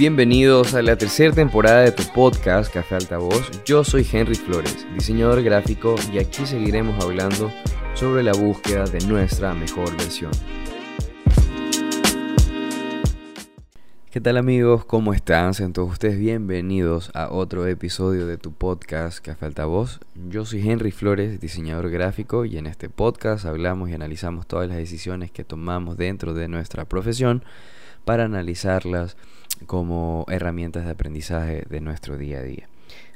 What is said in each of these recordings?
Bienvenidos a la tercera temporada de tu podcast Café Altavoz. Yo soy Henry Flores, diseñador gráfico, y aquí seguiremos hablando sobre la búsqueda de nuestra mejor versión. ¿Qué tal amigos? ¿Cómo están? Sean todos ustedes bienvenidos a otro episodio de tu podcast Café Altavoz. Yo soy Henry Flores, diseñador gráfico, y en este podcast hablamos y analizamos todas las decisiones que tomamos dentro de nuestra profesión para analizarlas como herramientas de aprendizaje de nuestro día a día.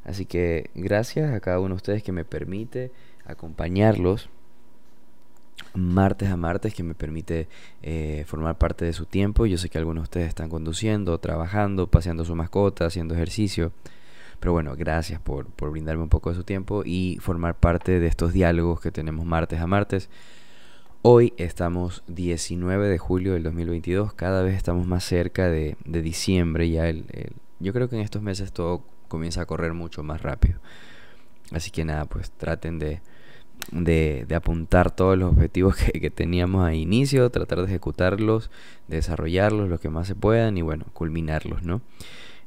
Así que gracias a cada uno de ustedes que me permite acompañarlos martes a martes que me permite eh, formar parte de su tiempo. Yo sé que algunos de ustedes están conduciendo, trabajando, paseando su mascota, haciendo ejercicio. Pero bueno, gracias por, por brindarme un poco de su tiempo y formar parte de estos diálogos que tenemos martes a martes. Hoy estamos 19 de julio del 2022, cada vez estamos más cerca de, diciembre, ya el, yo creo que en estos meses todo comienza a correr mucho más rápido. Así que nada, pues traten de, de, apuntar todos los objetivos que, teníamos a inicio, tratar de ejecutarlos, de desarrollarlos lo que más se puedan y bueno, culminarlos, ¿no?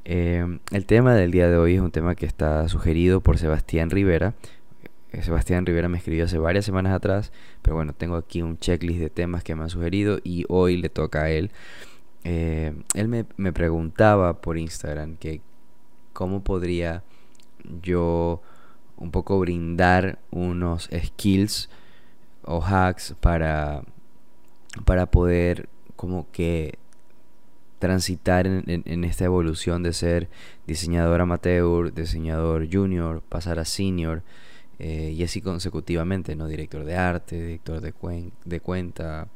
Eh, el tema del día de hoy es un tema que está sugerido por Sebastián Rivera, Sebastián Rivera me escribió hace varias semanas atrás, pero bueno, tengo aquí un checklist de temas que me han sugerido y hoy le toca a él. Eh, él me, me, preguntaba por Instagram que cómo podría yo un poco brindar unos skills o hacks para, para poder como que transitar en, en, esta evolución de ser diseñador amateur, diseñador junior, pasar a senior eh, y así consecutivamente, ¿no? Director de arte, director de, de cuenta,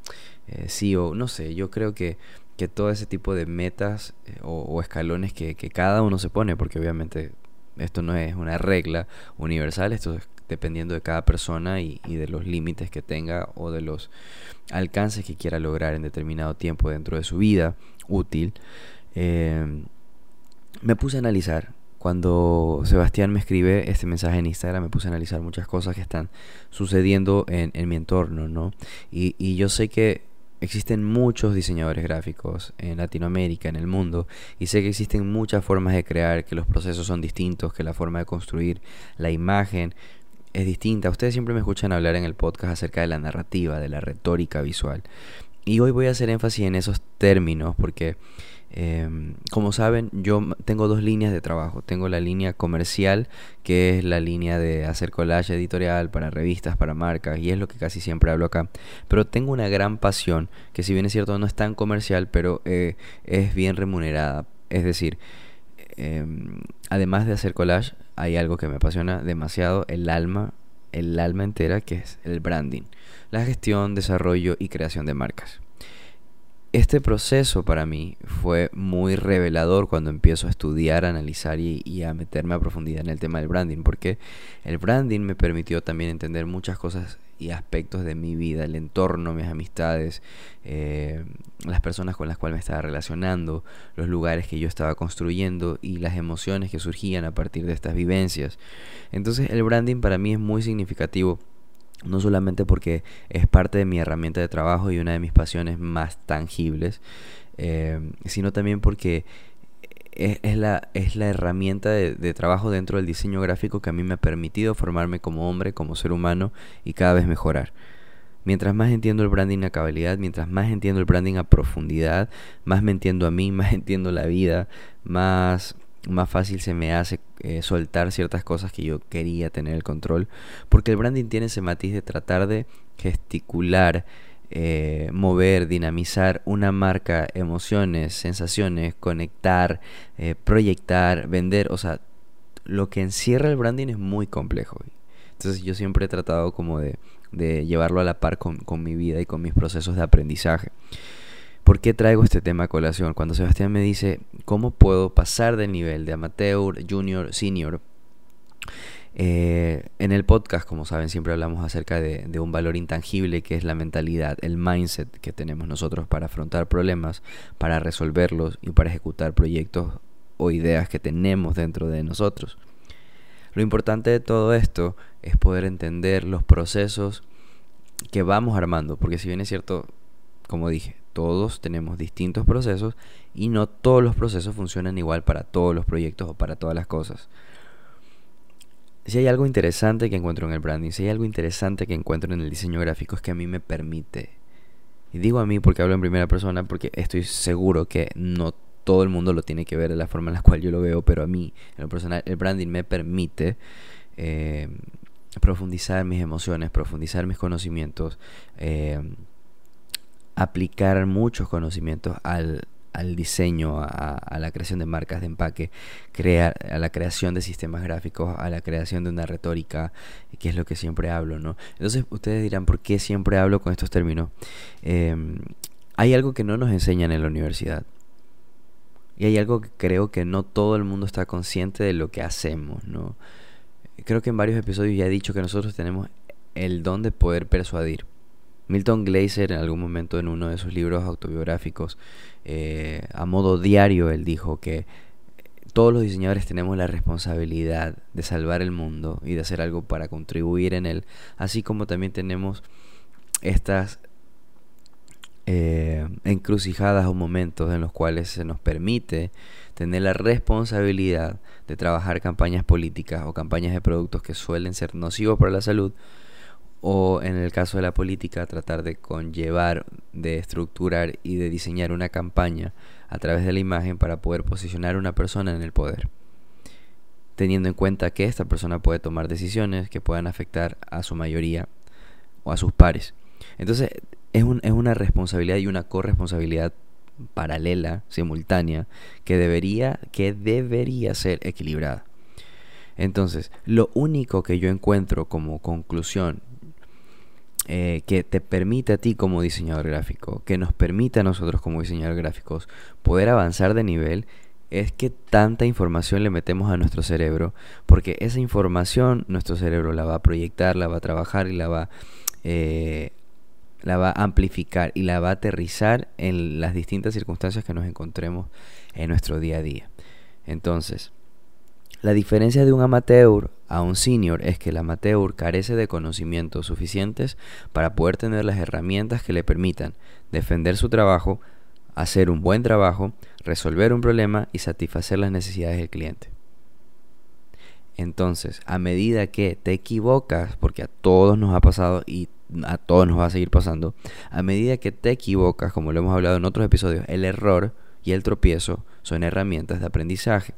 eh, CEO, no sé, yo creo que, que todo ese tipo de metas eh, o, escalones que, que, cada uno se pone, porque obviamente esto no es una regla universal, esto es dependiendo de cada persona y, y de los límites que tenga o de los alcances que quiera lograr en determinado tiempo dentro de su vida útil. me puse a analizar cuando Sebastián me escribe este mensaje en Instagram, me puse a analizar muchas cosas que están sucediendo en, mi entorno, ¿no? Y, y, yo sé que existen muchos diseñadores gráficos en Latinoamérica, en el mundo, y sé que existen muchas formas de crear, que los procesos son distintos, que la forma de construir la imagen es distinta. Ustedes siempre me escuchan hablar en el podcast acerca de la narrativa, de la retórica visual. Y hoy voy a hacer énfasis en esos términos porque Em, como saben, yo tengo dos líneas de trabajo. Tengo la línea comercial, que es la línea de hacer collage editorial para revistas, para marcas, y es lo que casi siempre hablo acá. Pero tengo una gran pasión, que si bien es cierto no es tan comercial, pero eh, es bien remunerada. Es decir, em, además de hacer collage, hay algo que me apasiona demasiado, el alma, el alma entera, que es el branding, la gestión, desarrollo y creación de marcas este proceso para mí fue muy revelador cuando empiezo a estudiar, a analizar y, a meterme a profundidad en el tema del branding, porque el branding me permitió también entender muchas cosas y aspectos de mi vida, el entorno, mis amistades, eh, las personas con las cuales me estaba relacionando, los lugares que yo estaba construyendo y las emociones que surgían a partir de estas vivencias. Entonces el branding para mí es muy significativo no solamente porque es parte de mi herramienta de trabajo y una de mis pasiones más tangibles, eh, sino también porque es, la, es la herramienta de, trabajo dentro del diseño gráfico que a mí me ha permitido formarme como hombre, como ser humano y cada vez mejorar. Mientras más entiendo el branding a cabalidad, mientras más entiendo el branding a profundidad, más me entiendo a mí, más entiendo la vida, más más fácil se me hace eh, soltar ciertas cosas que yo quería tener el control. Porque el branding tiene ese matiz de tratar de gesticular, eh, mover, dinamizar una marca, emociones, sensaciones, conectar, eh, proyectar, vender. O sea, lo que encierra el branding es muy complejo. Entonces yo siempre he tratado como de, llevarlo a la par con mi vida y con mis procesos de aprendizaje. ¿Por qué traigo este tema a colación? Cuando Sebastián me dice, ¿cómo puedo pasar del nivel de amateur, junior, senior? Eh, en el podcast, como saben, siempre hablamos acerca de, de, un valor intangible que es la mentalidad, el mindset que tenemos nosotros para afrontar problemas, para resolverlos y para ejecutar proyectos o ideas que tenemos dentro de nosotros. Lo importante de todo esto es poder entender los procesos que vamos armando, porque si bien es cierto, como dije, todos tenemos distintos procesos y no todos los procesos funcionan igual para todos los proyectos o para todas las cosas. Si hay algo interesante que encuentro en el branding, si hay algo interesante que encuentro en el diseño gráfico es que a mí me permite, y digo a mí porque hablo en primera persona, porque estoy seguro que no todo el mundo lo tiene que ver de la forma en la cual yo lo veo, pero a mí, en lo personal, el branding me permite eh, profundizar mis emociones, profundizar mis conocimientos, eh, aplicar muchos conocimientos al, al diseño, a, la creación de marcas de empaque, a la creación de sistemas gráficos, a la creación de una retórica, que es lo que siempre hablo, ¿no? Entonces ustedes dirán, ¿por qué siempre hablo con estos términos? Em, hay algo que no nos enseñan en la universidad. Y hay algo que creo que no todo el mundo está consciente de lo que hacemos, ¿no? Creo que en varios episodios ya he dicho que nosotros tenemos el don de poder persuadir. Milton Glaser en algún momento en uno de sus libros autobiográficos, eh, a modo diario, él dijo que todos los diseñadores tenemos la responsabilidad de salvar el mundo y de hacer algo para contribuir en él, así como también tenemos estas eh, encrucijadas o momentos en los cuales se nos permite tener la responsabilidad de trabajar campañas políticas o campañas de productos que suelen ser nocivos para la salud o en el caso de la política tratar de conllevar, de estructurar y de diseñar una campaña a través de la imagen para poder posicionar a una persona en el poder, teniendo en cuenta que esta persona puede tomar decisiones que puedan afectar a su mayoría o a sus pares. Entonces es, un, es una responsabilidad y una corresponsabilidad paralela, simultánea, que debería, que debería ser equilibrada. Entonces, lo único que yo encuentro como conclusión eh, que te permite a ti como diseñador gráfico, que nos permite a nosotros como diseñadores gráficos poder avanzar de nivel, es que tanta información le metemos a nuestro cerebro, porque esa información nuestro cerebro la va a proyectar, la va a trabajar y la va, eh, la va a amplificar y la va a aterrizar en las distintas circunstancias que nos encontremos en nuestro día a día. Entonces, la diferencia de un amateur a un senior es que el amateur carece de conocimientos suficientes para poder tener las herramientas que le permitan defender su trabajo, hacer un buen trabajo, resolver un problema y satisfacer las necesidades del cliente. Entonces, a medida que te equivocas, porque a todos nos ha pasado y a todos nos va a seguir pasando, a medida que te equivocas, como lo hemos hablado en otros episodios, el error y el tropiezo son herramientas de aprendizaje.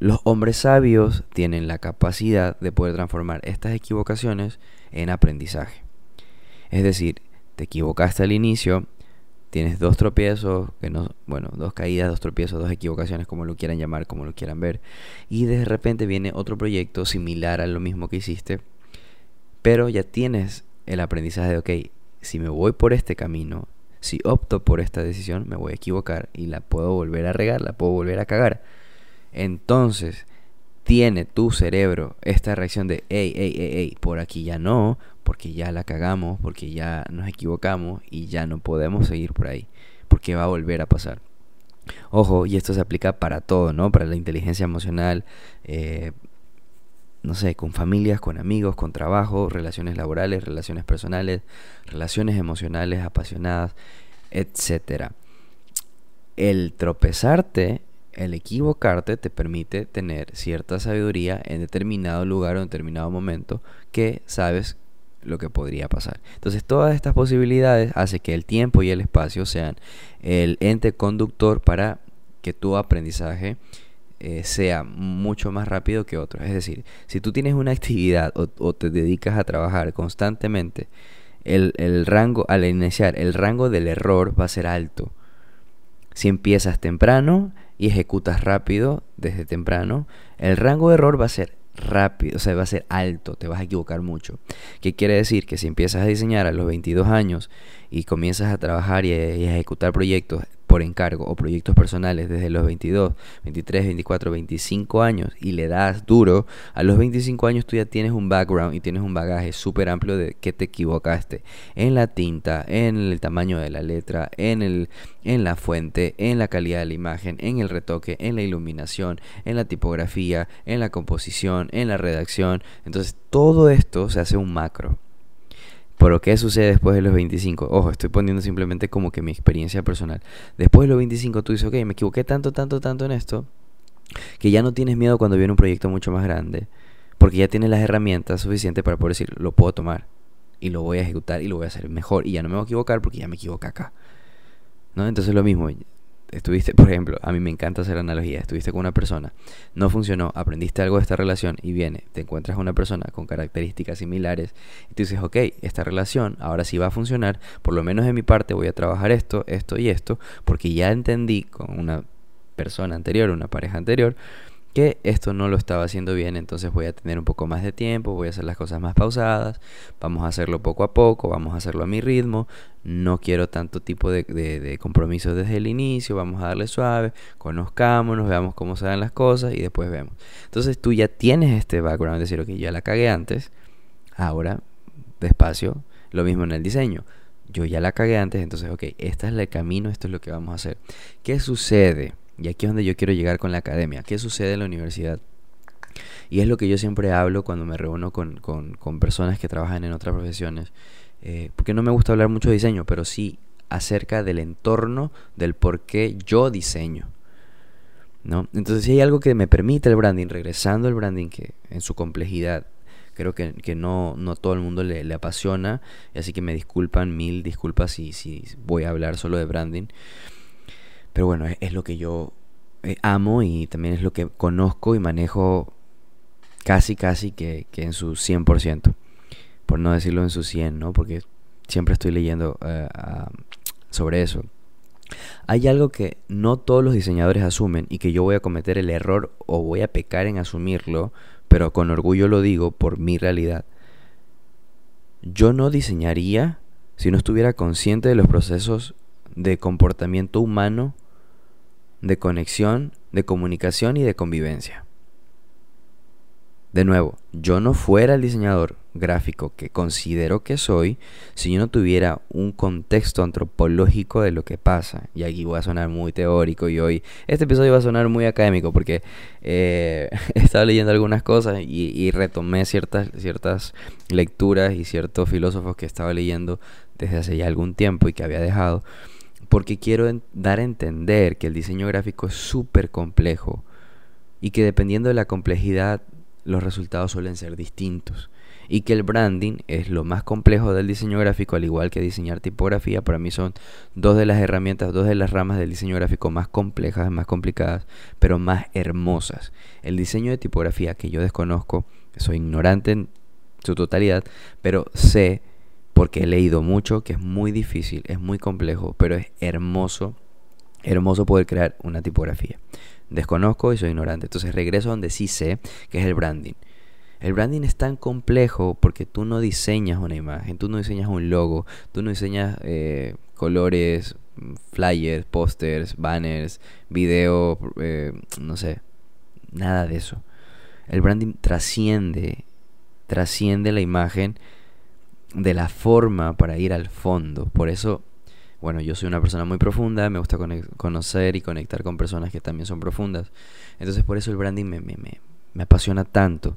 Los hombres sabios tienen la capacidad de poder transformar estas equivocaciones en aprendizaje. Es decir, te equivocaste al inicio, tienes dos tropiezos, que no, bueno, dos caídas, dos tropiezos, dos equivocaciones, como lo quieran llamar, como lo quieran ver, y de repente viene otro proyecto similar a lo mismo que hiciste, pero ya tienes el aprendizaje de, ok, si me voy por este camino, si opto por esta decisión, me voy a equivocar y la puedo volver a regar, la puedo volver a cagar entonces tiene tu cerebro esta reacción de, hey, hey, hey, hey, por aquí ya no, porque ya la cagamos, porque ya nos equivocamos y ya no podemos seguir por ahí, porque va a volver a pasar. Ojo, y esto se aplica para todo, ¿no? Para la inteligencia emocional, eh, no sé, con familias, con amigos, con trabajo, relaciones laborales, relaciones personales, relaciones emocionales apasionadas, etc. El tropezarte el equivocarte te permite tener cierta sabiduría en determinado lugar o en determinado momento que sabes lo que podría pasar. Entonces todas estas posibilidades hacen que el tiempo y el espacio sean el ente conductor para que tu aprendizaje eh, sea mucho más rápido que otro. Es decir, si tú tienes una actividad o, te dedicas a trabajar constantemente, el rango, al iniciar, el rango del error va a ser alto. Si empiezas temprano, y ejecutas rápido desde temprano, el rango de error va a ser rápido, o sea, va a ser alto, te vas a equivocar mucho. ¿Qué quiere decir? Que si empiezas a diseñar a los 22 años y comienzas a trabajar y a, ejecutar proyectos por encargo o proyectos personales desde los 22, 23, 24, 25 años y le das duro, a los 25 años tú ya tienes un background y tienes un bagaje súper amplio de que te equivocaste en la tinta, en el tamaño de la letra, en, el, en la fuente, en la calidad de la imagen, en el retoque, en la iluminación, en la tipografía, en la composición, en la redacción. Entonces todo esto se hace un macro. Pero ¿qué sucede después de los 25? Ojo, estoy poniendo simplemente como que mi experiencia personal. Después de los 25 tú dices, ok, me equivoqué tanto, tanto, tanto en esto, que ya no tienes miedo cuando viene un proyecto mucho más grande, porque ya tienes las herramientas suficientes para poder decir, lo puedo tomar y lo voy a ejecutar y lo voy a hacer mejor y ya no me voy a equivocar porque ya me equivoqué acá. ¿No? Entonces lo mismo, estuviste, por ejemplo, a mí me encanta hacer analogía, estuviste con una persona, no funcionó, aprendiste algo de esta relación y viene, te encuentras una persona con características similares y tú dices, ok, esta relación ahora sí va a funcionar, por lo menos de mi parte voy a trabajar esto, esto y esto, porque ya entendí con una persona anterior, una pareja anterior, que esto no lo estaba haciendo bien, entonces voy a tener un poco más de tiempo, voy a hacer las cosas más pausadas, vamos a hacerlo poco a poco, vamos a hacerlo a mi ritmo, no quiero tanto tipo de, compromisos desde el inicio, vamos a darle suave, conozcámonos, veamos cómo se dan las cosas y después vemos. Entonces tú ya tienes este background, decir, ok, ya la cagué antes, ahora despacio, lo mismo en el diseño. Yo ya la cagué antes, entonces, ok, este es el camino, esto es lo que vamos a hacer. ¿Qué sucede? Y aquí es donde yo quiero llegar con la academia. ¿Qué sucede en la universidad? Y es lo que yo siempre hablo cuando me reúno con, personas que trabajan en otras profesiones. Eh, porque no me gusta hablar mucho de diseño, pero sí acerca del entorno, del por qué yo diseño. ¿no? Entonces, si hay algo que me permite el branding, regresando al branding, que en su complejidad creo que, no, no todo el mundo le, le, apasiona, así que me disculpan, mil disculpas si, si voy a hablar solo de branding. Pero bueno, es, lo que yo eh, amo y también es lo que conozco y manejo casi, casi que, en su 100%. Por no decirlo en su 100, ¿no? Porque siempre estoy leyendo eh, sobre eso. Hay algo que no todos los diseñadores asumen y que yo voy a cometer el error o voy a pecar en asumirlo, pero con orgullo lo digo por mi realidad. Yo no diseñaría si no estuviera consciente de los procesos de comportamiento humano de conexión, de comunicación y de convivencia. De nuevo, yo no fuera el diseñador gráfico que considero que soy si yo no tuviera un contexto antropológico de lo que pasa. Y aquí voy a sonar muy teórico y hoy este episodio va a sonar muy académico porque eh, he estado leyendo algunas cosas y, y, retomé ciertas, ciertas lecturas y ciertos filósofos que estaba leyendo desde hace ya algún tiempo y que había dejado porque quiero dar a entender que el diseño gráfico es súper complejo y que dependiendo de la complejidad los resultados suelen ser distintos y que el branding es lo más complejo del diseño gráfico, al igual que diseñar tipografía, para mí son dos de las herramientas, dos de las ramas del diseño gráfico más complejas, más complicadas, pero más hermosas. El diseño de tipografía que yo desconozco, soy ignorante en su totalidad, pero sé porque he leído mucho, que es muy difícil, es muy complejo, pero es hermoso, hermoso poder crear una tipografía. Desconozco y soy ignorante, entonces regreso a donde sí sé, que es el branding. El branding es tan complejo porque tú no diseñas una imagen, tú no diseñas un logo, tú no diseñas eh, colores, flyers, pósters, banners, video, eh, no sé, nada de eso. El branding trasciende, trasciende la imagen de la forma para ir al fondo. Por eso, bueno, yo soy una persona muy profunda, me gusta conocer y conectar con personas que también son profundas. Entonces por eso el branding me, me, me, apasiona tanto.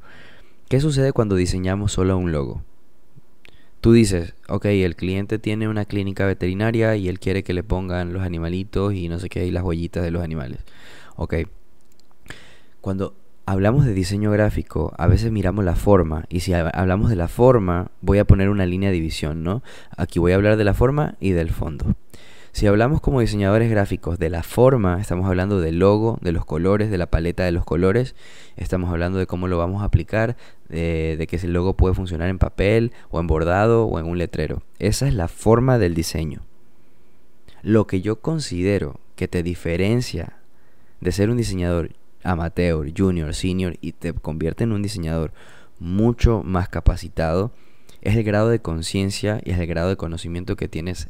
¿Qué sucede cuando diseñamos solo un logo? Tú dices, ok, el cliente tiene una clínica veterinaria y él quiere que le pongan los animalitos y no sé qué, y las huellitas de los animales. Ok. Cuando hablamos de diseño gráfico, a veces miramos la forma, y si hablamos de la forma, voy a poner una línea de división, ¿no? Aquí voy a hablar de la forma y del fondo. Si hablamos como diseñadores gráficos de la forma, estamos hablando del logo, de los colores, de la paleta de los colores, estamos hablando de cómo lo vamos a aplicar, de, de que ese logo puede funcionar en papel o en bordado o en un letrero. Esa es la forma del diseño. Lo que yo considero que te diferencia de ser un diseñador amateur, junior, senior y te convierte en un diseñador mucho más capacitado, es el grado de conciencia y es el grado de conocimiento que tienes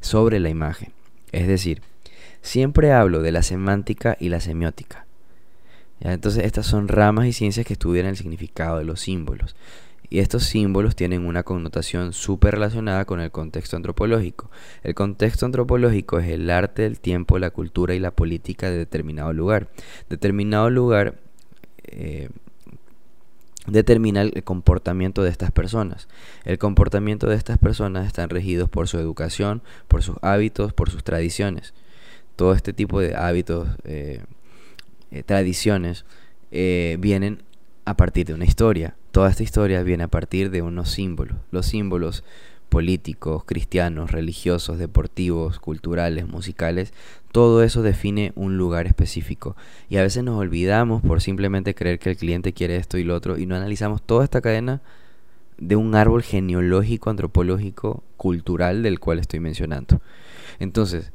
sobre la imagen. Es decir, siempre hablo de la semántica y la semiótica. Entonces estas son ramas y ciencias que estudian el significado de los símbolos. Y estos símbolos tienen una connotación súper relacionada con el contexto antropológico. El contexto antropológico es el arte, el tiempo, la cultura y la política de determinado lugar. Determinado lugar, eh, determina el comportamiento de estas personas. El comportamiento de estas personas están regidos por su educación, por sus hábitos, por sus tradiciones. Todo este tipo de hábitos, eh, eh, tradiciones, vienen a partir de una historia. Toda esta historia viene a partir de unos símbolos. Los símbolos políticos, cristianos, religiosos, deportivos, culturales, musicales, todo eso define un lugar específico. Y a veces nos olvidamos por simplemente creer que el cliente quiere esto y lo otro y no analizamos toda esta cadena de un árbol genealógico, antropológico, cultural del cual estoy mencionando. Entonces,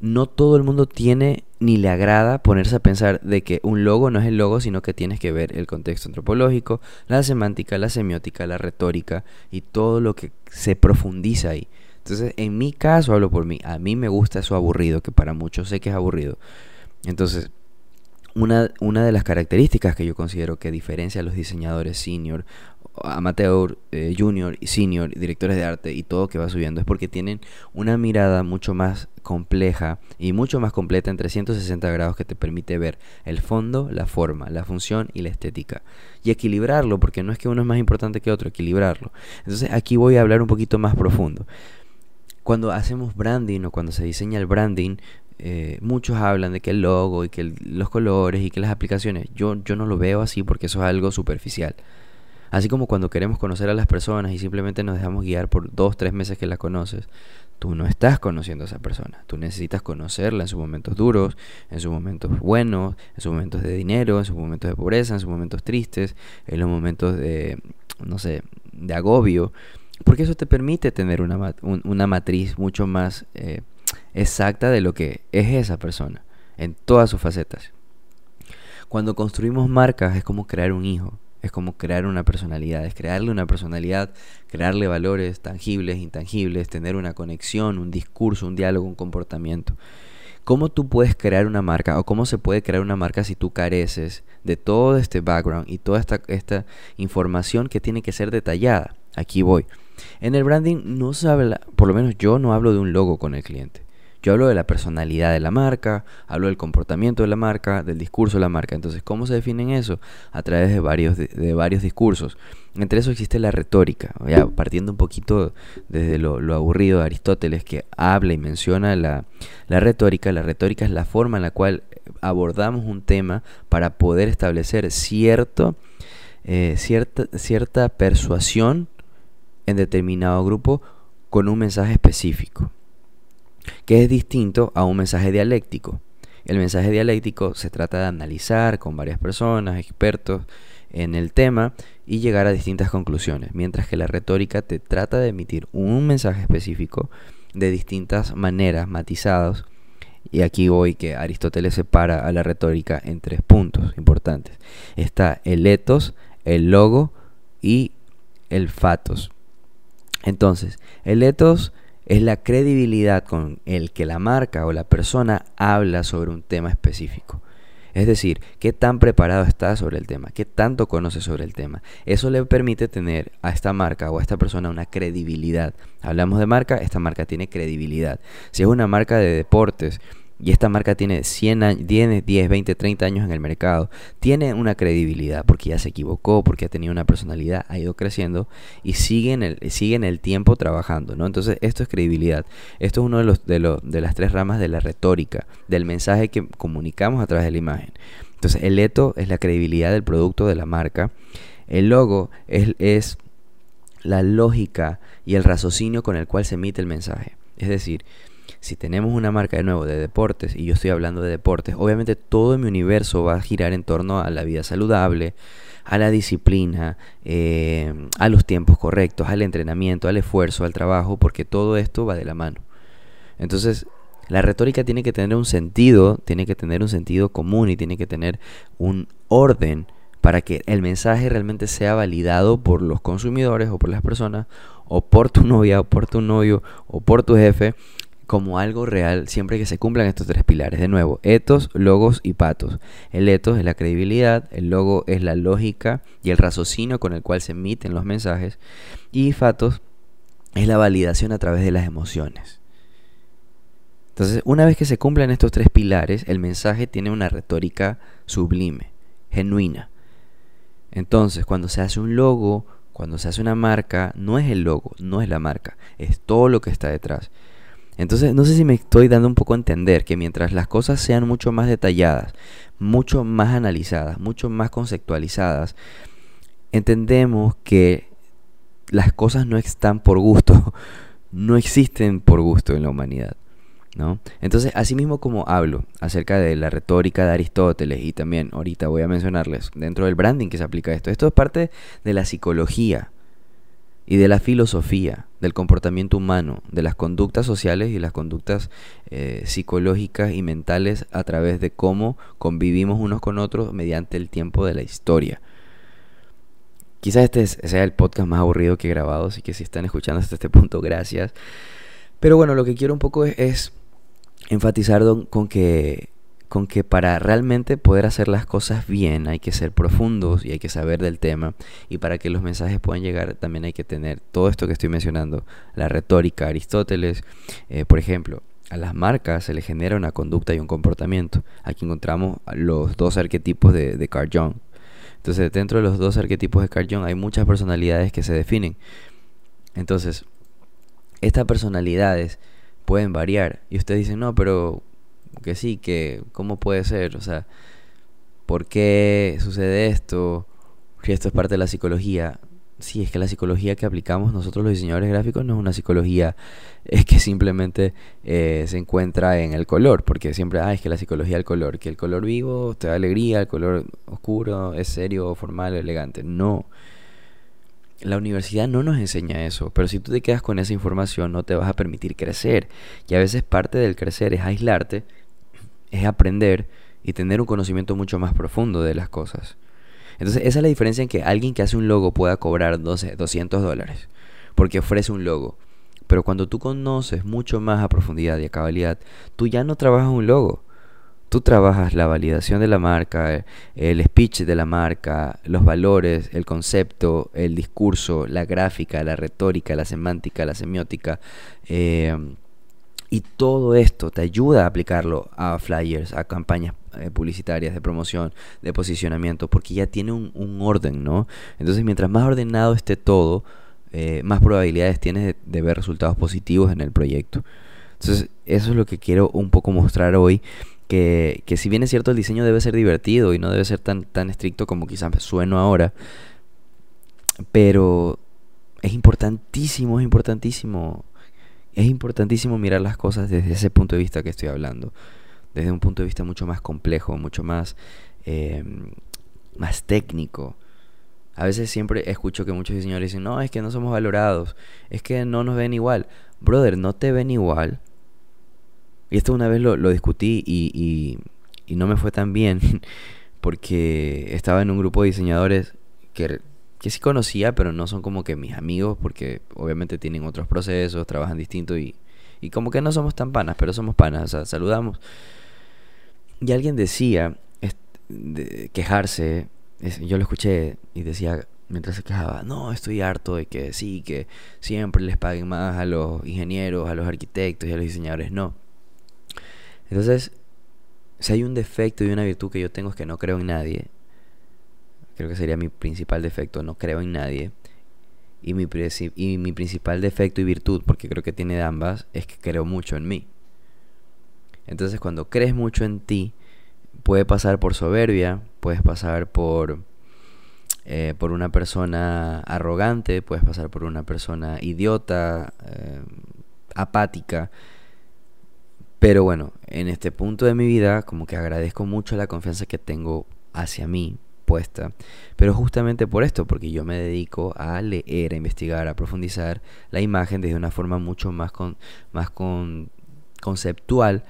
no todo el mundo tiene ni le agrada ponerse a pensar de que un logo no es el logo, sino que tienes que ver el contexto antropológico, la semántica, la semiótica, la retórica y todo lo que se profundiza ahí. Entonces, en mi caso, hablo por mí, a mí me gusta eso aburrido, que para muchos sé que es aburrido. Entonces, una, una de las características que yo considero que diferencia a los diseñadores senior amateur, eh, junior y senior, directores de arte y todo que va subiendo es porque tienen una mirada mucho más compleja y mucho más completa en 360 grados que te permite ver el fondo, la forma, la función y la estética y equilibrarlo porque no es que uno es más importante que otro, equilibrarlo. Entonces aquí voy a hablar un poquito más profundo. Cuando hacemos branding o cuando se diseña el branding, eh, muchos hablan de que el logo y que los colores y que las aplicaciones, yo, yo no lo veo así porque eso es algo superficial. Así como cuando queremos conocer a las personas y simplemente nos dejamos guiar por dos, tres meses que la conoces, tú no estás conociendo a esa persona. Tú necesitas conocerla en sus momentos duros, en sus momentos buenos, en sus momentos de dinero, en sus momentos de pobreza, en sus momentos tristes, en los momentos de, no sé, de agobio. Porque eso te permite tener una, una matriz mucho más eh, exacta de lo que es esa persona, en todas sus facetas. Cuando construimos marcas es como crear un hijo. Es como crear una personalidad, es crearle una personalidad, crearle valores tangibles, intangibles, tener una conexión, un discurso, un diálogo, un comportamiento. ¿Cómo tú puedes crear una marca o cómo se puede crear una marca si tú careces de todo este background y toda esta, esta información que tiene que ser detallada? Aquí voy. En el branding no se habla, por lo menos yo no hablo de un logo con el cliente. Yo hablo de la personalidad de la marca, hablo del comportamiento de la marca, del discurso de la marca. Entonces, ¿cómo se definen eso? A través de varios, de, varios discursos. Entre eso existe la retórica, ya, partiendo un poquito desde lo, aburrido de Aristóteles, que habla y menciona la, retórica. La retórica es la forma en la cual abordamos un tema para poder establecer cierto, eh, cierta, cierta persuasión en determinado grupo con un mensaje específico que es distinto a un mensaje dialéctico. El mensaje dialéctico se trata de analizar con varias personas, expertos en el tema y llegar a distintas conclusiones, mientras que la retórica te trata de emitir un mensaje específico de distintas maneras, matizados. Y aquí voy que Aristóteles separa a la retórica en tres puntos importantes. Está el etos, el logo y el fatos. Entonces, el etos es la credibilidad con el que la marca o la persona habla sobre un tema específico. Es decir, qué tan preparado está sobre el tema, qué tanto conoce sobre el tema. Eso le permite tener a esta marca o a esta persona una credibilidad. Hablamos de marca, esta marca tiene credibilidad. Si es una marca de deportes, y esta marca tiene 100 años, 10, 10, 20, 30 años en el mercado, tiene una credibilidad porque ya se equivocó, porque ha tenido una personalidad, ha ido creciendo y sigue en el, sigue en el tiempo trabajando, ¿no? Entonces esto es credibilidad. Esto es uno de, los, de, los, de las tres ramas de la retórica, del mensaje que comunicamos a través de la imagen. Entonces el eto es la credibilidad del producto de la marca. El logo es, es la lógica y el raciocinio con el cual se emite el mensaje. Es decir, si tenemos una marca de nuevo de deportes, y yo estoy hablando de deportes, obviamente todo mi universo va a girar en torno a la vida saludable, a la disciplina, eh, a los tiempos correctos, al entrenamiento, al esfuerzo, al trabajo, porque todo esto va de la mano. Entonces, la retórica tiene que tener un sentido, tiene que tener un sentido común y tiene que tener un orden para que el mensaje realmente sea validado por los consumidores o por las personas o por tu novia o por tu novio o por tu jefe como algo real siempre que se cumplan estos tres pilares. De nuevo, etos, logos y patos. El etos es la credibilidad, el logo es la lógica y el raciocinio con el cual se emiten los mensajes y fatos es la validación a través de las emociones. Entonces, una vez que se cumplan estos tres pilares, el mensaje tiene una retórica sublime, genuina. Entonces, cuando se hace un logo, cuando se hace una marca, no es el logo, no es la marca, es todo lo que está detrás. Entonces, no sé si me estoy dando un poco a entender que mientras las cosas sean mucho más detalladas, mucho más analizadas, mucho más conceptualizadas, entendemos que las cosas no están por gusto, no existen por gusto en la humanidad. ¿No? Entonces, así mismo como hablo acerca de la retórica de Aristóteles y también ahorita voy a mencionarles dentro del branding que se aplica esto, esto es parte de la psicología y de la filosofía del comportamiento humano, de las conductas sociales y las conductas eh, psicológicas y mentales a través de cómo convivimos unos con otros mediante el tiempo de la historia. Quizás este sea el podcast más aburrido que he grabado, así que si están escuchando hasta este punto, gracias. Pero bueno, lo que quiero un poco es, enfatizar con que, con que para realmente poder hacer las cosas bien hay que ser profundos y hay que saber del tema. Y para que los mensajes puedan llegar también hay que tener todo esto que estoy mencionando, la retórica, Aristóteles, eh, por ejemplo. A las marcas se les genera una conducta y un comportamiento. Aquí encontramos los dos arquetipos de, de Carl Jung entonces, dentro de los dos arquetipos de Carl Jung hay muchas personalidades que se definen. Entonces, estas personalidades pueden variar. Y ustedes dicen, no, pero que sí, que ¿cómo puede ser? O sea, ¿por qué sucede esto? Si esto es parte de la psicología. Sí, es que la psicología que aplicamos nosotros los diseñadores gráficos no es una psicología es que simplemente eh, se encuentra en el color, porque siempre, ah, es que la psicología del color, que el color vivo te da alegría, el color oscuro es serio, formal, elegante. No. La universidad no nos enseña eso, pero si tú te quedas con esa información no te vas a permitir crecer. Y a veces parte del crecer es aislarte, es aprender y tener un conocimiento mucho más profundo de las cosas. Entonces esa es la diferencia en que alguien que hace un logo pueda cobrar 12, 200 dólares, porque ofrece un logo. Pero cuando tú conoces mucho más a profundidad y a cabalidad, tú ya no trabajas un logo. Tú trabajas la validación de la marca, el speech de la marca, los valores, el concepto, el discurso, la gráfica, la retórica, la semántica, la semiótica. Eh, y todo esto te ayuda a aplicarlo a flyers, a campañas eh, publicitarias de promoción, de posicionamiento, porque ya tiene un, orden, ¿no? Entonces, mientras más ordenado esté todo, eh, más probabilidades tienes de, ver resultados positivos en el proyecto. Entonces, eso es lo que quiero un poco mostrar hoy. Que, que, si bien es cierto el diseño debe ser divertido y no debe ser tan, tan estricto como quizás sueno ahora, pero es importantísimo, es importantísimo, es importantísimo mirar las cosas desde ese punto de vista que estoy hablando, desde un punto de vista mucho más complejo, mucho más, eh, más técnico. A veces siempre escucho que muchos diseñadores dicen, no, es que no somos valorados, es que no nos ven igual. Brother, no te ven igual. Y esto una vez lo, discutí y, y, no me fue tan bien porque estaba en un grupo de diseñadores que, que sí conocía, pero no son como que mis amigos porque obviamente tienen otros procesos, trabajan distinto y, y como que no somos tan panas, pero somos panas, saludamos. Y alguien decía, quejarse yo lo escuché y decía, mientras se quejaba, no, estoy harto de que sí, que siempre les paguen más a los ingenieros, a los arquitectos y a los diseñadores, no. Entonces, si hay un defecto y una virtud que yo tengo es que no creo en nadie, creo que sería mi principal defecto, no creo en nadie. Y mi, principal defecto y virtud, porque creo que tiene de ambas, es que creo mucho en mí. Entonces cuando crees mucho en ti, puede pasar por soberbia, puedes pasar por, eh, por una persona arrogante, puedes pasar por una persona idiota, eh, apática. Pero bueno, en este punto de mi vida, como que agradezco mucho la confianza que tengo hacia mí Pero justamente por esto, porque yo me dedico a leer, a investigar, a profundizar la imagen desde una forma mucho más, con, más con, conceptual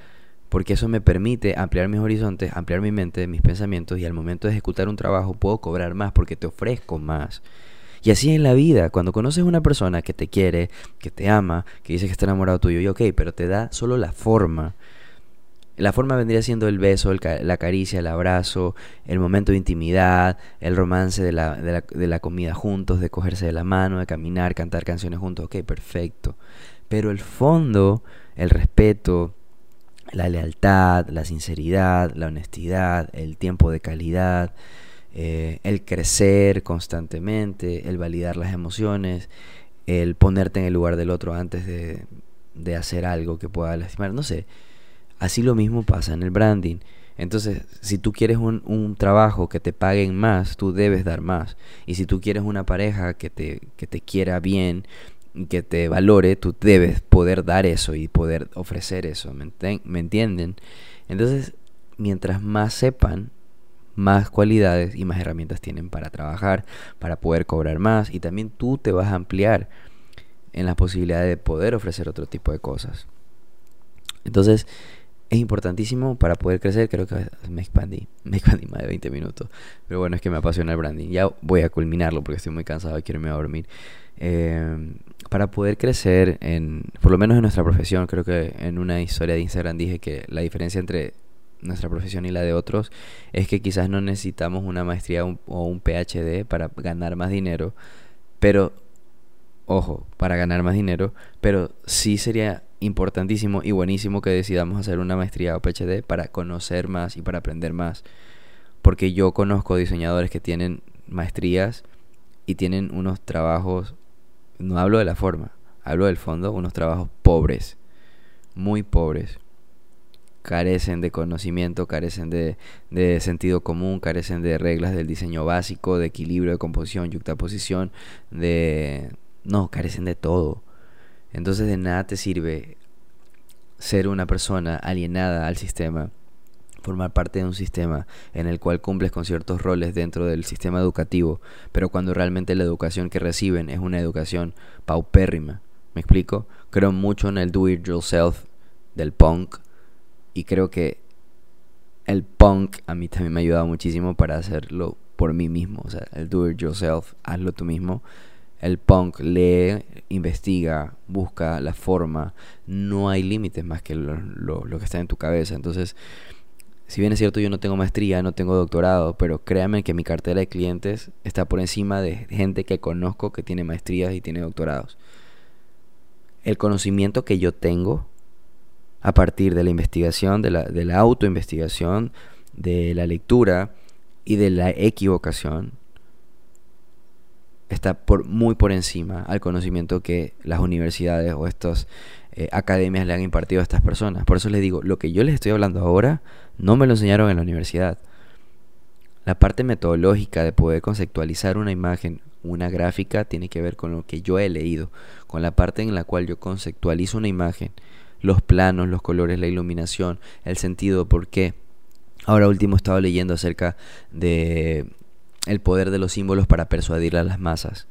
porque eso me permite ampliar mis horizontes, ampliar mi mente, mis pensamientos y al momento de ejecutar un trabajo puedo cobrar más porque te ofrezco más. Y así en la vida, cuando conoces a una persona que te quiere, que te ama, que dice que está enamorado tuyo, y ok, pero te da solo la forma. La forma vendría siendo el beso, la caricia, el abrazo, el momento de intimidad, el romance de la, de, la, de la comida juntos, de cogerse de la mano, de caminar, cantar canciones juntos, ok, perfecto. Pero el fondo, el respeto, la lealtad, la sinceridad, la honestidad, el tiempo de calidad, eh, el crecer constantemente, el validar las emociones, el ponerte en el lugar del otro antes de, de hacer algo que pueda lastimar, no sé. Así lo mismo pasa en el branding. Entonces, si tú quieres un, un, trabajo que te paguen más, tú debes dar más. Y si tú quieres una pareja que te, que te quiera bien, que te valore, tú debes poder dar eso y poder ofrecer eso. ¿Me, ¿Me entienden? Entonces, mientras más sepan, más cualidades y más herramientas tienen para trabajar, para poder cobrar más. Y también tú te vas a ampliar en las posibilidades de poder ofrecer otro tipo de cosas. Entonces, es importantísimo para poder crecer. Creo que me expandí, me expandí más de 20 minutos. Pero bueno, es que me apasiona el branding. Ya voy a culminarlo porque estoy muy cansado y quiero irme a dormir. Eh, para poder crecer, en, por lo menos en nuestra profesión, creo que en una historia de Instagram dije que la diferencia entre nuestra profesión y la de otros es que quizás no necesitamos una maestría o un PhD para ganar más dinero, pero, ojo, para ganar más dinero, pero sí sería importantísimo y buenísimo que decidamos hacer una maestría o PhD para conocer más y para aprender más. Porque yo conozco diseñadores que tienen maestrías y tienen unos trabajos, no hablo de la forma, hablo del fondo, unos trabajos pobres, muy pobres carecen de conocimiento, carecen de, de, sentido común, carecen de reglas del diseño básico, de equilibrio, de composición, yuxtaposición, de... No, carecen de todo. Entonces de nada te sirve ser una persona alienada al sistema, formar parte de un sistema en el cual cumples con ciertos roles dentro del sistema educativo, pero cuando realmente la educación que reciben es una educación paupérrima. ¿Me explico? Creo mucho en el do it yourself del punk, y creo que el punk a mí también me ha ayudado muchísimo para hacerlo por mí mismo. O sea, el do it yourself, hazlo tú mismo. El punk lee, investiga, busca la forma. No hay límites más que lo, que está en tu cabeza. Entonces, si bien es cierto, yo no tengo maestría, no tengo doctorado, pero créanme que mi cartera de clientes está por encima de gente que conozco que tiene maestrías y tiene doctorados. El conocimiento que yo tengo a partir de la investigación, de la, de la autoinvestigación, de la lectura y de la equivocación, está por, muy por encima al conocimiento que las universidades o estas eh, academias le han impartido a estas personas. Por eso les digo, lo que yo les estoy hablando ahora no me lo enseñaron en la universidad. La parte metodológica de poder conceptualizar una imagen, una gráfica, tiene que ver con lo que yo he leído, con la parte en la cual yo conceptualizo una imagen los planos, los colores, la iluminación, el sentido, por qué. Ahora último he estado leyendo acerca de el poder de los símbolos para persuadir a las masas.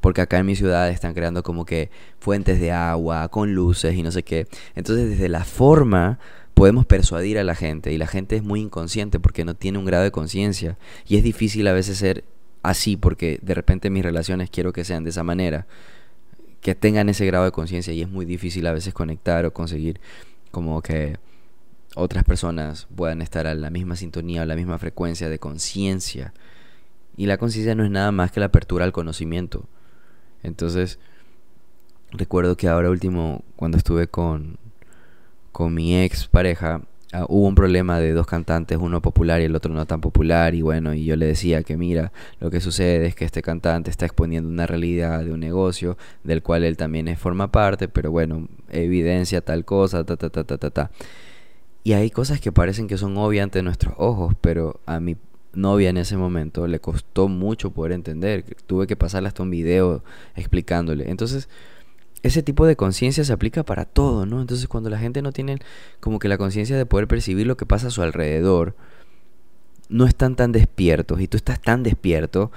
Porque acá en mi ciudad están creando como que fuentes de agua con luces y no sé qué. Entonces desde la forma podemos persuadir a la gente y la gente es muy inconsciente porque no tiene un grado de conciencia y es difícil a veces ser así porque de repente mis relaciones quiero que sean de esa manera que tengan ese grado de conciencia y es muy difícil a veces conectar o conseguir como que otras personas puedan estar a la misma sintonía o la misma frecuencia de conciencia. Y la conciencia no es nada más que la apertura al conocimiento. Entonces, recuerdo que ahora último, cuando estuve con, con mi ex pareja, Ah, hubo un problema de dos cantantes, uno popular y el otro no tan popular, y bueno, y yo le decía que mira, lo que sucede es que este cantante está exponiendo una realidad de un negocio del cual él también forma parte, pero bueno, evidencia tal cosa, ta, ta, ta, ta, ta, ta. Y hay cosas que parecen que son obvias ante nuestros ojos, pero a mi novia en ese momento le costó mucho poder entender. Tuve que pasarle hasta un video explicándole. Entonces, ese tipo de conciencia se aplica para todo, ¿no? Entonces cuando la gente no tiene como que la conciencia de poder percibir lo que pasa a su alrededor, no están tan despiertos y tú estás tan despierto,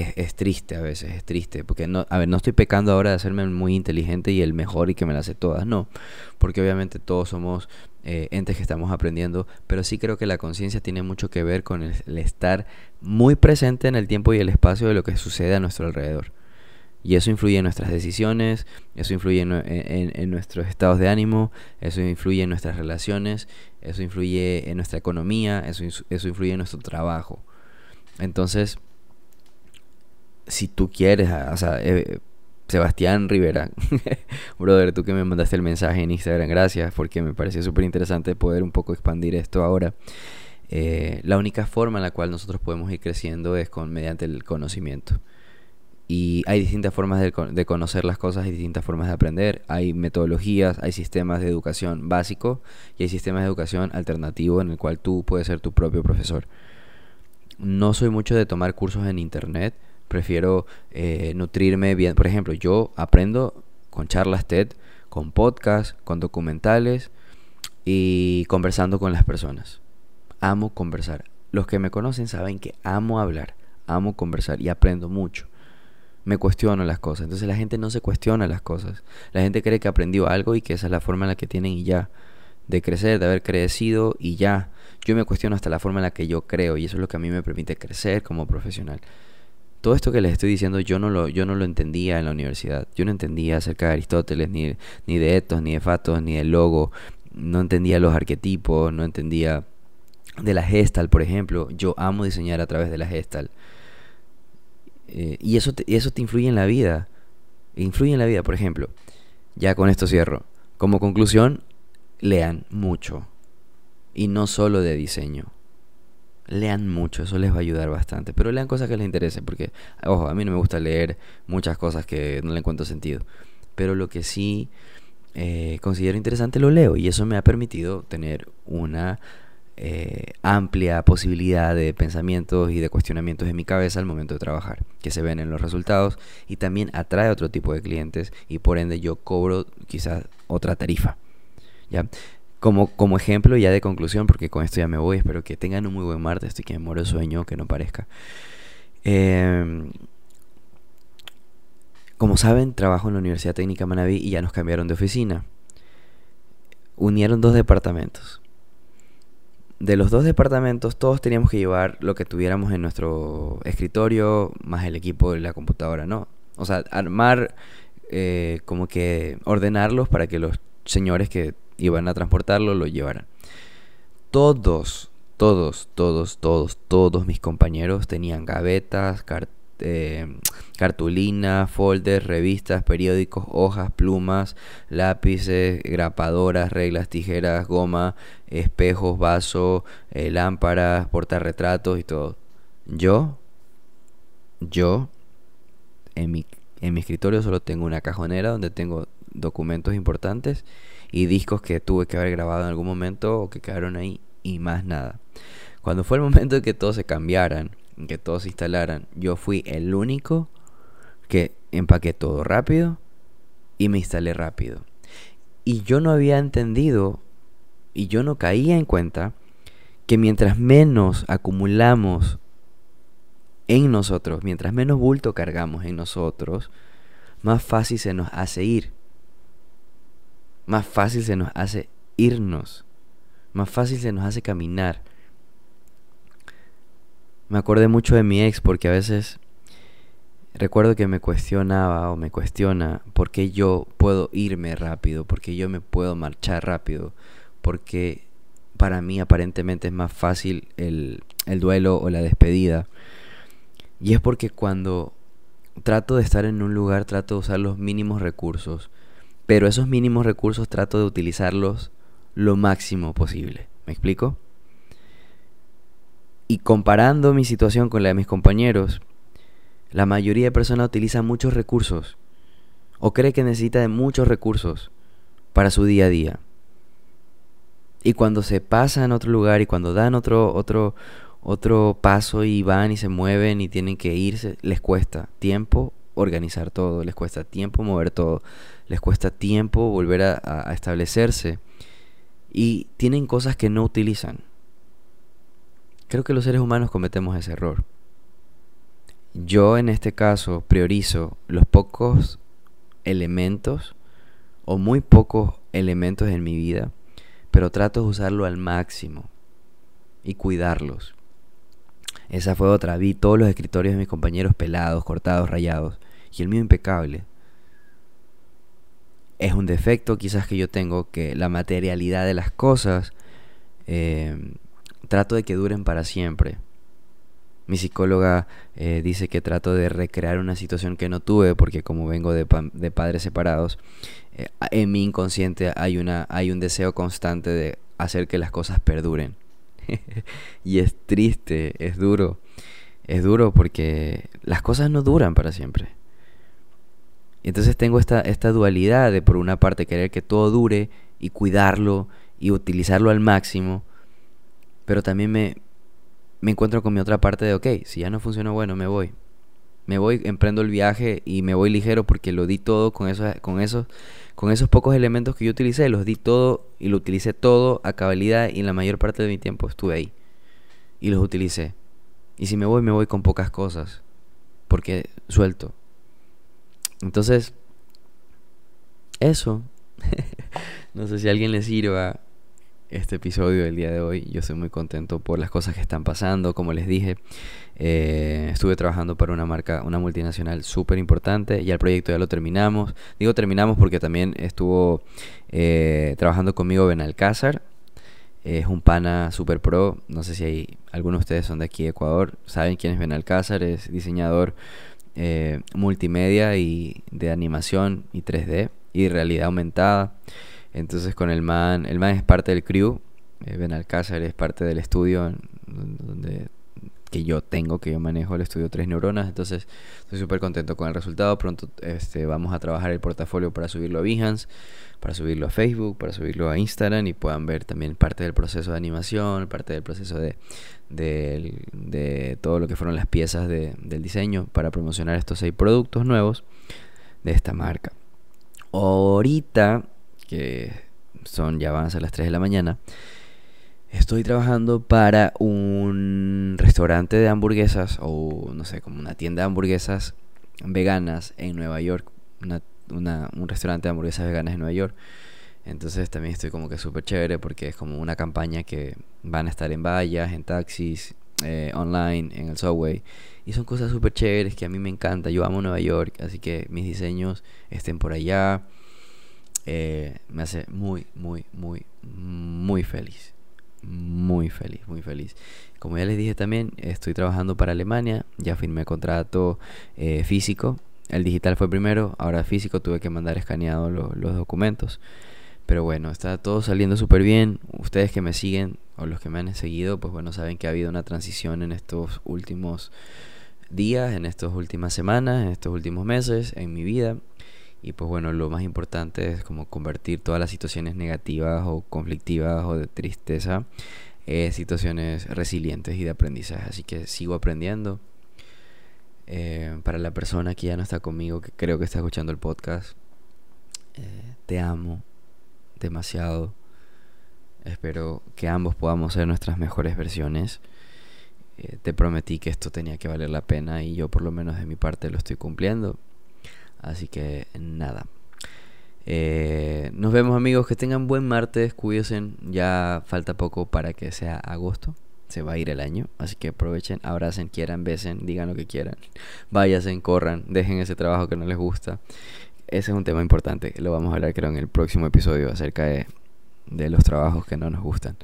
es, triste a veces, es triste, porque no, a ver, no estoy pecando ahora de hacerme muy inteligente y el mejor y que me las sé todas, no, porque obviamente todos somos eh, entes que estamos aprendiendo, pero sí creo que la conciencia tiene mucho que ver con el estar muy presente en el tiempo y el espacio de lo que sucede a nuestro alrededor. Y eso influye en nuestras decisiones, eso influye en, nuestros estados de ánimo, eso influye en nuestras relaciones, eso influye en nuestra economía, eso, eso influye en nuestro trabajo. Entonces, si tú quieres, o sea, eh, Sebastián Rivera, brother, tú que me mandaste el mensaje en Instagram, gracias, porque me pareció súper interesante poder un poco expandir esto ahora. eh, la única forma en la cual nosotros podemos ir creciendo es con mediante el conocimiento. Y hay distintas formas de, de, conocer las cosas, hay distintas formas de aprender, hay metodologías, hay sistemas de educación básico y hay sistemas de educación alternativo en el cual tú puedes ser tu propio profesor. No soy mucho de tomar cursos en internet, prefiero eh, nutrirme bien. Por ejemplo, yo aprendo con charlas TED, con podcasts, con documentales y conversando con las personas. Amo conversar. Los que me conocen saben que amo hablar, amo conversar y aprendo mucho me cuestiono las cosas. Entonces la gente no se cuestiona las cosas. La gente cree que aprendió algo y que esa es la forma en la que tienen y ya. De crecer, de haber crecido y ya. Yo me cuestiono hasta la forma en la que yo creo y eso es lo que a mí me permite crecer como profesional. Todo esto que les estoy diciendo yo no lo, yo no lo entendía en la universidad. Yo no entendía acerca de Aristóteles, ni, ni de etos, ni de fatos, ni del logo. No entendía los arquetipos, no entendía de la gestal, por ejemplo. Yo amo diseñar a través de la gestal. Eh, y eso eso te influye en la vida. Influye en la vida, por ejemplo. Ya con esto cierro. Como conclusión, lean mucho. Y no solo de diseño. Lean mucho, eso les va a ayudar bastante. Pero lean cosas que les interesen, porque, ojo, a mí no me gusta leer muchas cosas que no le encuentro sentido. Pero lo que sí eh, considero interesante lo leo. Y eso me ha permitido tener una eh, amplia posibilidad de pensamientos y de cuestionamientos en mi cabeza al momento de trabajar, que se ven en los resultados y también atrae otro tipo de clientes y por ende yo cobro quizás otra tarifa. ¿ya? Como, como ejemplo ya de conclusión, porque con esto ya me voy, espero que tengan un muy buen martes, estoy que me muero de sueño, que no parezca. Em, como saben, trabajo en la Universidad Técnica Manaví y ya nos cambiaron de oficina. Unieron dos departamentos de los dos departamentos, todos teníamos que llevar lo que tuviéramos en nuestro escritorio, más el equipo de la computadora, ¿no? O sea, armar, eh, como que ordenarlos para que los señores que iban a transportarlo lo llevaran. Todos, todos, todos, todos, todos mis compañeros tenían gavetas, cartas eh, cartulina, folders, revistas, periódicos, hojas, plumas, lápices, grapadoras, reglas, tijeras, goma, espejos, vaso, eh, lámparas, portarretratos y todo. Yo, yo, en mi, en mi escritorio solo tengo una cajonera donde tengo documentos importantes y discos que tuve que haber grabado en algún momento o que quedaron ahí y más nada. Cuando fue el momento de que todos se cambiaran, que todos se instalaran, yo fui el único que empaqué todo rápido y me instalé rápido. Y yo no había entendido y yo no caía en cuenta que mientras menos acumulamos en nosotros, mientras menos bulto cargamos en nosotros, más fácil se nos hace ir. Más fácil se nos hace irnos. Más fácil se nos hace caminar. Me acordé mucho de mi ex porque a veces recuerdo que me cuestionaba o me cuestiona por qué yo puedo irme rápido, por qué yo me puedo marchar rápido, porque para mí aparentemente es más fácil el, el duelo o la despedida. Y es porque cuando trato de estar en un lugar trato de usar los mínimos recursos, pero esos mínimos recursos trato de utilizarlos lo máximo posible. ¿Me explico? Y comparando mi situación con la de mis compañeros, la mayoría de personas utiliza muchos recursos o cree que necesita de muchos recursos para su día a día. Y cuando se pasa en otro lugar y cuando dan otro otro otro paso y van y se mueven y tienen que irse, les cuesta tiempo organizar todo, les cuesta tiempo mover todo, les cuesta tiempo volver a, establecerse y tienen cosas que no utilizan. Creo que los seres humanos cometemos ese error. Yo en este caso priorizo los pocos elementos o muy pocos elementos en mi vida, pero trato de usarlo al máximo y cuidarlos. Esa fue otra. Vi todos los escritorios de mis compañeros pelados, cortados, rayados, y el mío impecable. Es un defecto quizás que yo tengo que la materialidad de las cosas eh, trato de que duren para siempre. Mi psicóloga eh, dice que trato de recrear una situación que no tuve porque como vengo de, de padres separados, eh, en mi inconsciente hay, una, hay un deseo constante de hacer que las cosas perduren. y es triste, es duro. Es duro porque las cosas no duran para siempre. Entonces tengo esta, esta dualidad de por una parte querer que todo dure y cuidarlo y utilizarlo al máximo, pero también me, me encuentro con mi otra parte de, ok, si ya no funcionó, bueno, me voy. Me voy, emprendo el viaje y me voy ligero porque lo di todo con esos, con esos, con esos pocos elementos que yo utilicé, los di todo y lo utilicé todo a cabalidad y la mayor parte de mi tiempo estuve ahí. Y los utilicé. Y si me voy, me voy con pocas cosas. Porque suelto. Entonces, eso. no sé si a alguien le sirva este episodio del día de hoy. Yo estoy muy contento por las cosas que están pasando. Como les dije, eh, estuve trabajando para una marca, una multinacional súper importante. Ya el proyecto ya lo terminamos. Digo terminamos porque también estuvo eh, trabajando conmigo Benalcázar. Es un pana super pro. No sé si hay algunos de ustedes son de aquí de Ecuador. Saben quién es Benalcázar. Es diseñador eh, multimedia y de animación y 3D y realidad aumentada. Entonces con el man, el man es parte del crew, eh, Ben Alcázar es parte del estudio donde que yo tengo, que yo manejo el estudio Tres Neuronas, entonces estoy súper contento con el resultado. Pronto este, vamos a trabajar el portafolio para subirlo a Behance, para subirlo a Facebook, para subirlo a Instagram y puedan ver también parte del proceso de animación, parte del proceso de, de, todo lo que fueron las piezas de, del diseño para promocionar estos seis productos nuevos de esta marca. Ahorita que son ya van a ser las 3 de la mañana, estoy trabajando para un restaurante de hamburguesas o no sé, como una tienda de hamburguesas veganas en Nueva York, un restaurante de hamburguesas veganas en Nueva York. Entonces también estoy como que súper chévere porque es como una campaña que van a estar en vallas, en taxis, eh, online, en el subway. Y son cosas súper chéveres que a mí me encanta. Yo amo Nueva York, así que mis diseños estén por allá. Eh, me hace muy, muy, muy, muy feliz. Muy feliz, muy feliz. Como ya les dije también, estoy trabajando para Alemania, ya firmé contrato eh, físico. El digital fue primero, ahora físico tuve que mandar escaneados los documentos. Pero bueno, está todo saliendo súper bien. Ustedes que me siguen o los que me han seguido, pues bueno, saben que ha habido una transición en estos últimos días, en estas últimas semanas, en estos últimos meses, en mi vida. Y pues bueno, lo más importante es como convertir todas las situaciones negativas o conflictivas o de tristeza en situaciones resilientes y de aprendizaje. Así que sigo aprendiendo. Eh, para la persona que ya no está conmigo, que creo que está escuchando el podcast, eh, te amo demasiado. Espero que ambos podamos ser nuestras mejores versiones. Eh, te prometí que esto tenía que valer la pena y yo por lo menos de mi parte lo estoy cumpliendo. Así que nada. Eh, nos vemos amigos, que tengan buen martes, cuídense, ya falta poco para que sea agosto, se va a ir el año, así que aprovechen, abracen, quieran, besen, digan lo que quieran, váyanse, corran, dejen ese trabajo que no les gusta. Ese es un tema importante, lo vamos a hablar creo en el próximo episodio acerca de, los trabajos que no nos gustan.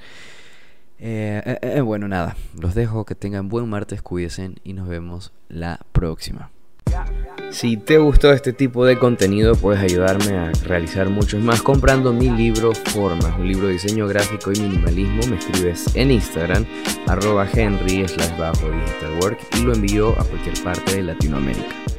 Eh, eh, bueno, nada, los dejo, que tengan buen martes, cuídense y nos vemos la próxima. Si te gustó este tipo de contenido, puedes ayudarme a realizar muchos más comprando mi libro Formas, un libro de diseño gráfico y minimalismo. Me escribes en Instagram, arroba henry slash bajo digital work y lo envío a cualquier parte de Latinoamérica.